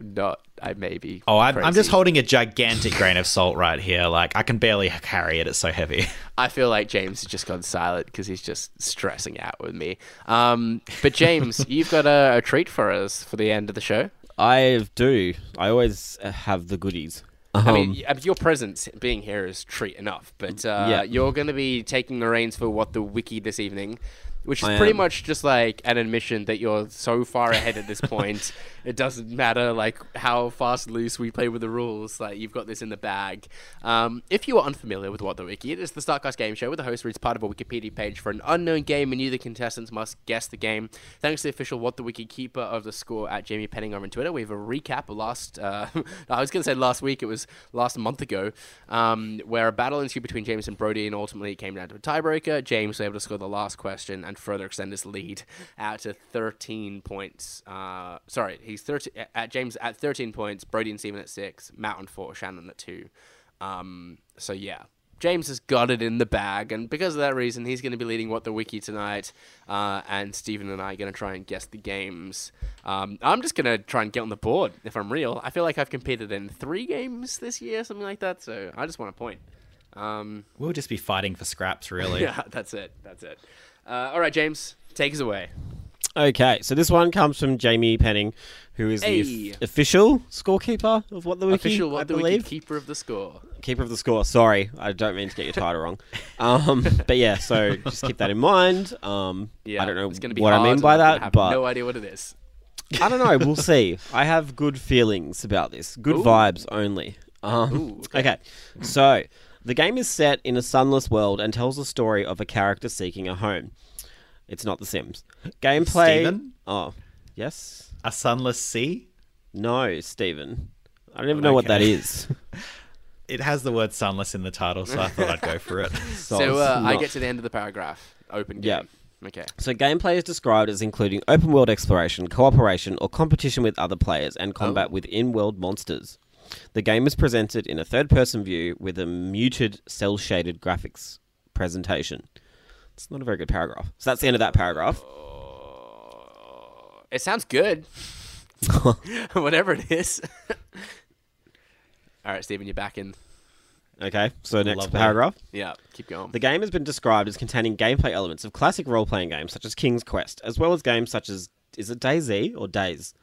not. I may be. Oh, I'm, I'm just holding a gigantic grain of salt right here. Like, I can barely carry it. It's so heavy. I feel like James has just gone silent because he's just stressing out with me. Um, but James, you've got a, a treat for us for the end of the show. I do. I always uh, have the goodies. I mean, Um, y- uh, your presence being here is treat enough, but uh, Yeah. you're going to be taking the reins for what the wiki this evening, which is I pretty am. much just like an admission that you're so far ahead at this point. It doesn't matter like how fast and loose we play with the rules. Like you've got this in the bag. Um, if you are unfamiliar with what the wiki, it is the Startcast game show where the host reads part of a Wikipedia page for an unknown game, and you, the contestants, must guess the game. Thanks to the official What the Wiki keeper of the score at Jamie Penning on Twitter, we have a recap of last. Uh, I was going to say last week. It was last month ago, um, where a battle ensued between James and Brody, and ultimately it came down to a tiebreaker. James was able to score the last question and further extend his lead out to 13 points. Uh, sorry, he's 13 at James at 13 points. Brody and Steven at six. Matt on four. Shannon at two. Um, so yeah. James has got it in the bag, and because of that reason, he's going to be leading What the Wiki tonight, uh, and Steven and I are going to try and guess the games. Um, I'm just going to try and get on the board, if I'm real. I feel like I've competed in three games this year, something like that, so I just want a point. Um, We'll just be fighting for scraps, really. yeah, that's it. That's it. Uh, all right, James, take us away. Okay, so this one comes from Jamie Penning, who is Hey. the f- official scorekeeper of What the Wiki, Official I What the Wiki keeper of the score. Keeper of the score. Sorry, I don't mean to get your title wrong. Um, but yeah, so just keep that in mind. Um, Yeah, I don't know it's gonna be what I mean by that, have but no idea what it is. I don't know. We'll see. I have good feelings about this. Good Ooh. vibes only. Um, Ooh, okay. okay. So, the game is set in a sunless world and tells the story of a character seeking a home. It's not The Sims. Gameplay. Steven? Oh, yes. A sunless sea? No, Steven. I don't even know what that is. It has the word sunless in the title, so I thought I'd go for it. So, it's uh, I get to the end of the paragraph. Open game. Yeah. Okay. So, gameplay is described as including open world exploration, cooperation, or competition with other players, and combat Oh. with in world monsters. The game is presented in a third person view with a muted, cell shaded graphics presentation. It's not a very good paragraph. So, that's the end of that paragraph. It sounds good. Whatever it is. All right, Steven, you're back in. Okay, so next Lovely. paragraph. Yeah, keep going. The game has been described as containing gameplay elements of classic role playing games such as King's Quest, as well as games such as. Is it DayZ or Days?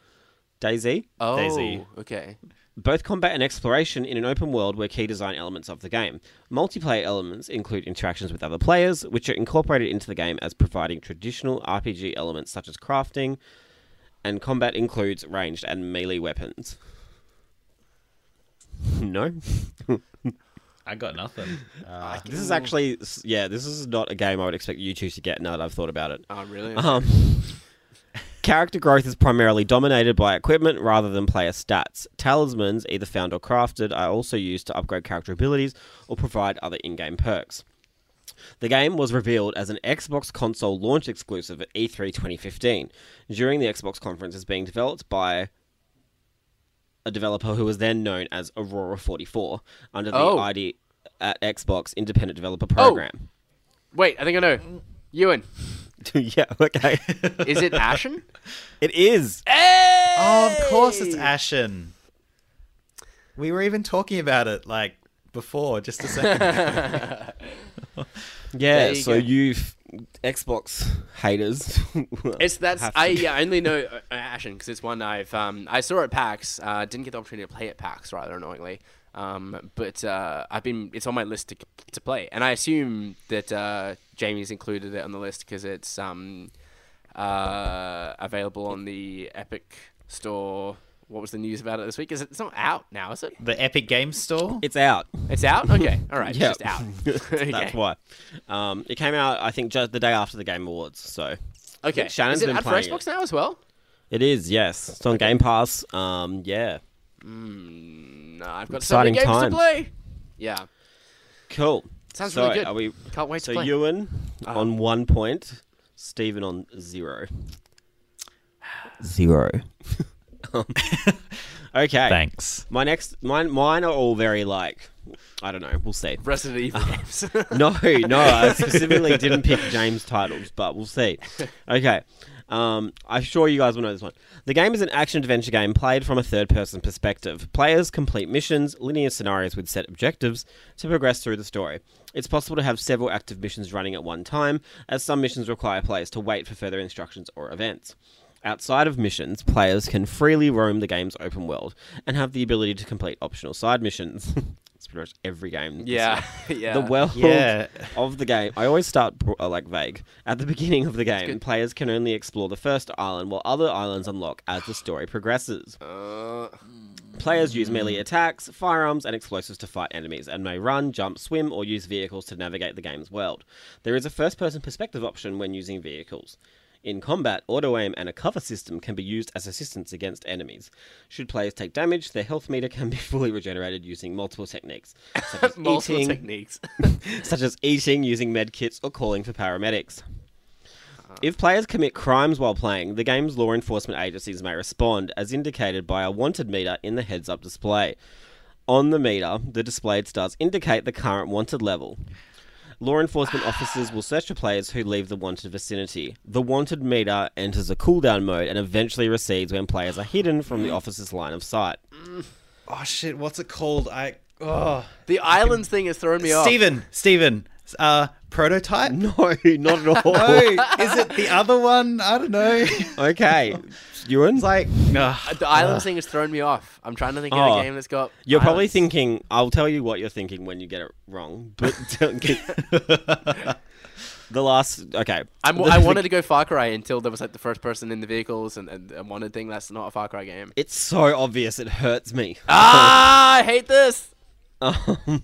DayZ? oh, Daisy. okay. Both combat and exploration in an open world were key design elements of the game. Multiplayer elements include interactions with other players, which are incorporated into the game as providing traditional RPG elements such as crafting, and combat includes ranged and melee weapons. no? I got nothing. Uh, This is actually, yeah, this is not a game I would expect you two to get now that I've thought about it. Oh, really? Um, character growth is primarily dominated by equipment rather than player stats. Talismans, either found or crafted, are also used to upgrade character abilities or provide other in game perks. The game was revealed as an Xbox console launch exclusive at E E3 2015 during the Xbox conference as being developed by a developer who was then known as Aurora 44 under the Oh. ID at uh, Xbox Independent Developer Program. Oh. Wait, I think I know. Ewan, yeah, okay. is it Ashen? it is. oh, of course it's Ashen. We were even talking about it like before, just a second. Yeah, you so go. you f- Xbox haters. It's that's I yeah only know uh, Ashen because it's one I've um I saw at PAX. Uh, didn't get the opportunity to play at PAX rather annoyingly. Um, but uh, I've been it's on my list to to play, and I assume that uh, Jamie's included it on the list because it's um uh available on the Epic Store. What was the news about it this week? Is it? It's not out now, is it? the Epic Game Store? it's out. It's out. Okay, all right, Yeah. it's just out. okay. That's why. Um, it came out, I think, just the day after the Game Awards. So Okay, Shannon's is it been out for playing Xbox it. now as well? it is, yes. It's on Game Pass. Um, yeah. Mm, no, I've got Exciting so many games times. to play. Yeah, Cool. sounds so really good. Are we, Can't wait so to play. Ewan Uh-huh. on one point, Steven on zero. Zero. Um, okay. Thanks. My next, mine, mine are all very like, I don't know. We'll see. Resident Evil games. No, no, I specifically didn't pick James titles, but we'll see. Okay. Um, I'm sure you guys will know this one. The game is an action adventure game played from a third person perspective. Players complete missions, linear scenarios with set objectives to progress through the story. It's possible to have several active missions running at one time, as some missions require players to wait for further instructions or events. Outside of missions, players can freely roam the game's open world and have the ability to complete optional side missions. It's pretty much every game. Yeah, yeah. The world Yeah. of the game. I always start uh, like vague. At the beginning of the game, players can only explore the first island, while other islands unlock as the story progresses. Uh, Players use melee attacks, firearms, and explosives to fight enemies, and may run, jump, swim, or use vehicles to navigate the game's world. There is a first person perspective option when using vehicles. In combat, auto aim and a cover system can be used as assistance against enemies. Should players take damage, their health meter can be fully regenerated using multiple techniques, such as multiple eating, techniques. such as eating, using med kits, or calling for paramedics. If players commit crimes while playing, the game's law enforcement agencies may respond, as indicated by a wanted meter in the heads up display. On the meter, the displayed stars indicate the current wanted level. Law enforcement officers will search for players who leave the wanted vicinity. The wanted meter enters a cooldown mode and eventually recedes when players are hidden from the officer's line of sight. Oh shit! What's it called? I oh the islands thing has thrown me off. Steven, Steven, uh, prototype. No, not at all. No, is it the other one? I don't know. Okay, Ewan? It's like, Uh, The islands thing has thrown me off. I'm trying to think of Oh. a game that's got. You're probably islands. thinking. I'll tell you what you're thinking when you get it wrong. But don't get- the last. Okay, I'm, The- I the- wanted to go Far Cry until there was like the first person in the vehicles and, and, and wanted thing. That's not a Far Cry game. It's so obvious. It hurts me. ah, I hate this. Um,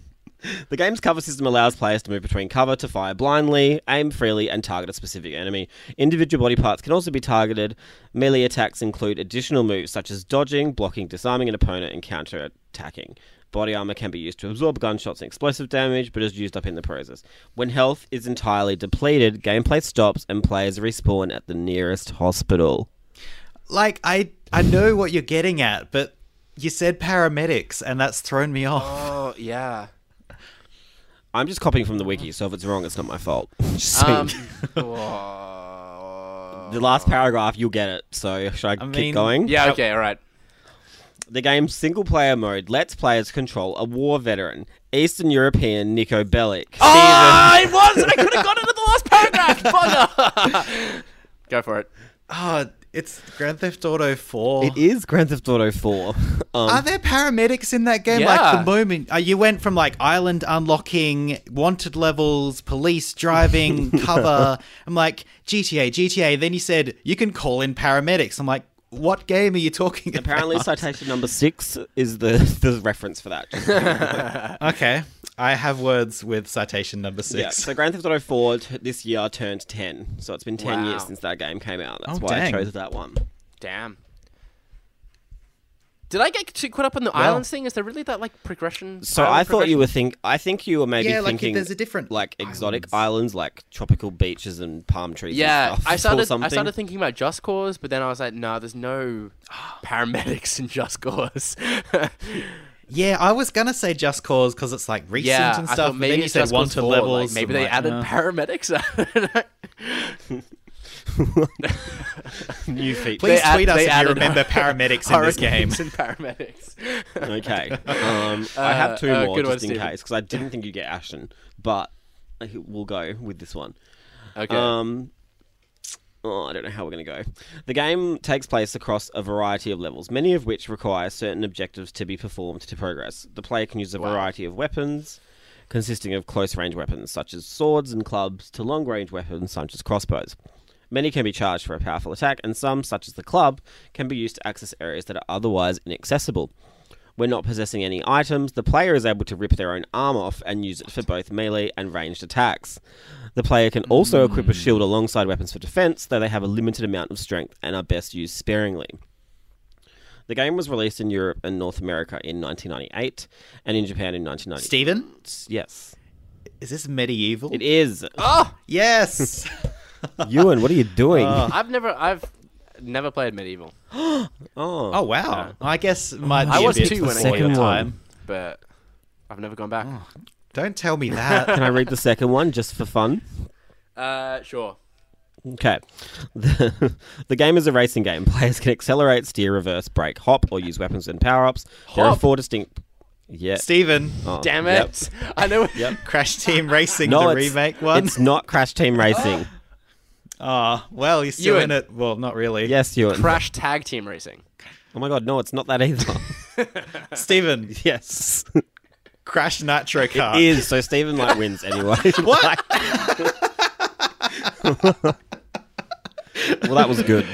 the game's cover system allows players to move between cover to fire blindly, aim freely, and target a specific enemy. Individual body parts can also be targeted. Melee attacks include additional moves such as dodging, blocking, disarming an opponent, and counter attacking. Body armor can be used to absorb gunshots and explosive damage, but is used up in the process. When health is entirely depleted, gameplay stops and players respawn at the nearest hospital. like I I know what you're getting at, but you said paramedics, and that's thrown me off. Oh yeah. I'm just copying from the wiki, so if it's wrong, it's not my fault. Just saying. Um, the last paragraph, you'll get it. So should I, keep mean- going? Yeah. Okay. All right. The game's single player mode lets players control a war veteran, Eastern European Niko Bellic. Oh, it was. I could have got it in the last paragraph. Bugger. Go for it. Oh, it's Grand Theft Auto 4. It is Grand Theft Auto 4. Um, Are there paramedics in that game? Yeah. Like the moment uh, you went from like island unlocking, wanted levels, police driving, cover. I'm like GTA, GTA. Then you said you can call in paramedics. I'm like, what game are you talking apparently, about? citation number six is the, the reference for that. okay, I have words with citation number six. yeah, so Grand Theft Auto 4 t- this year turned 10. So it's been 10 years since that game came out. That's Oh, why I chose that one. Damn. Did I get too caught up on the islands thing? Is there really that like progression? So island I thought you progression? were think. I think you were maybe Yeah, like, thinking there's a different like exotic islands. islands, like tropical beaches and palm trees. Yeah, and stuff, I or started. I started thinking about Just Cause, but then I was like, no, there's no paramedics in Just Cause. Yeah, I was gonna say Just Cause because it's like recent yeah, and stuff. thought maybe then you it's said Just Cause wanted 4, like, levels. maybe they like, added uh. paramedics. New feature. Please They add- tweet us if you remember paramedics in this game. And paramedics. Okay. Um, I have two uh, more good one, just in Steven. case because I didn't think you'd get Ashen, but we'll go with this one. Okay. Um, oh, I don't know how we're going to go. The game takes place across a variety of levels, many of which require certain objectives to be performed to progress. The player can use a Wow. variety of weapons, consisting of close range weapons such as swords and clubs to long range weapons such as crossbows. Many can be charged for a powerful attack, and some, such as the club, can be used to access areas that are otherwise inaccessible. When not possessing any items, the player is able to rip their own arm off and use it for both melee and ranged attacks. The player can also equip a shield hmm. alongside weapons for defense, though they have a limited amount of strength and are best used sparingly. The game was released in Europe and North America in 1998 and in Japan in 1990. Steven, Yes. is this MediEvil? It is. oh, Yes. Ewan, what are you doing? Oh. I've never, I've never played MediEvil, oh. oh wow. I guess might be I a was bit two when it before came your out. time. but I've never gone back. Don't tell me that. Can I read the second one just for fun? Uh, sure. Okay. The, the game is a racing game. Players can accelerate, steer, reverse, brake, hop, or use weapons and power ups. There are four distinct. Yeah. Steven, Oh, Damn yep. it! I know. Yep. Crash Team Racing, No, the remake one. It's not Crash Team Racing. Oh, well, you're still Ewan. in it. Well, not really. yes, Ewan. Crash Tag Team Racing. Oh my god, no, it's not that either. Steven, yes. Crash Nitro It Kart. is so Steven like wins anyway. What? well, that was good.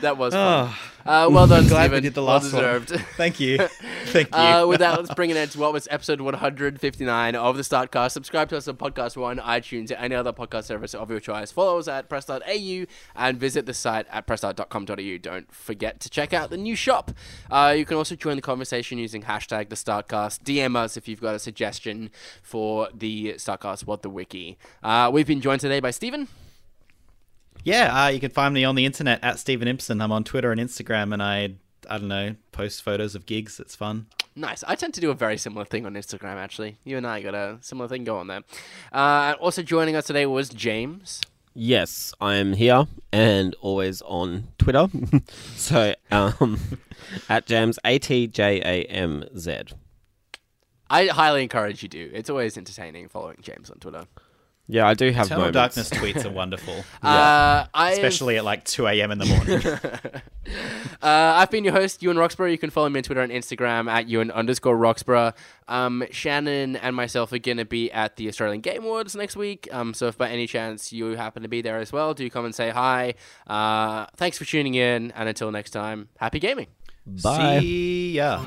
That was fun. Uh, well done, Oh. Glad we Steven. did the well last one. deserved. Thank you. Thank you. Uh, with that, let's bring it end to what was episode 159 of the Startcast. Subscribe to us on Podcast One, iTunes, or any other podcast service of your choice. Follow us at press.au and visit the site at press.com.au. Don't forget to check out the new shop. Uh, you can also join the conversation using hashtag the Startcast. DM us if you've got a suggestion for the Startcast What the Wiki. Uh, we've been joined today by Steven. yeah, uh, you can find me on the internet at Steven Impson. I'm on Twitter and Instagram, and I, I don't know, post photos of gigs. It's fun. Nice. I tend to do a very similar thing on Instagram, actually. You and I got a similar thing going there. Uh, also joining us today was James. yes, I am here and always on Twitter. so um, at Jams A T J A M Z. I highly encourage you do. It's always entertaining following James on Twitter. Yeah, I do have Eternal moments. Darkness tweets are wonderful, Uh, especially at like 2 a.m. in the morning. Uh, I've been your host, Ewan Roxburgh. You can follow me on Twitter and Instagram at Ewan underscore Roxburgh. Um, Shannon and myself are going to be at the Australian Game Awards next week. Um, so if by any chance you happen to be there as well, do come and say hi. Uh, thanks for tuning in, and until next time, happy gaming. Bye. See ya.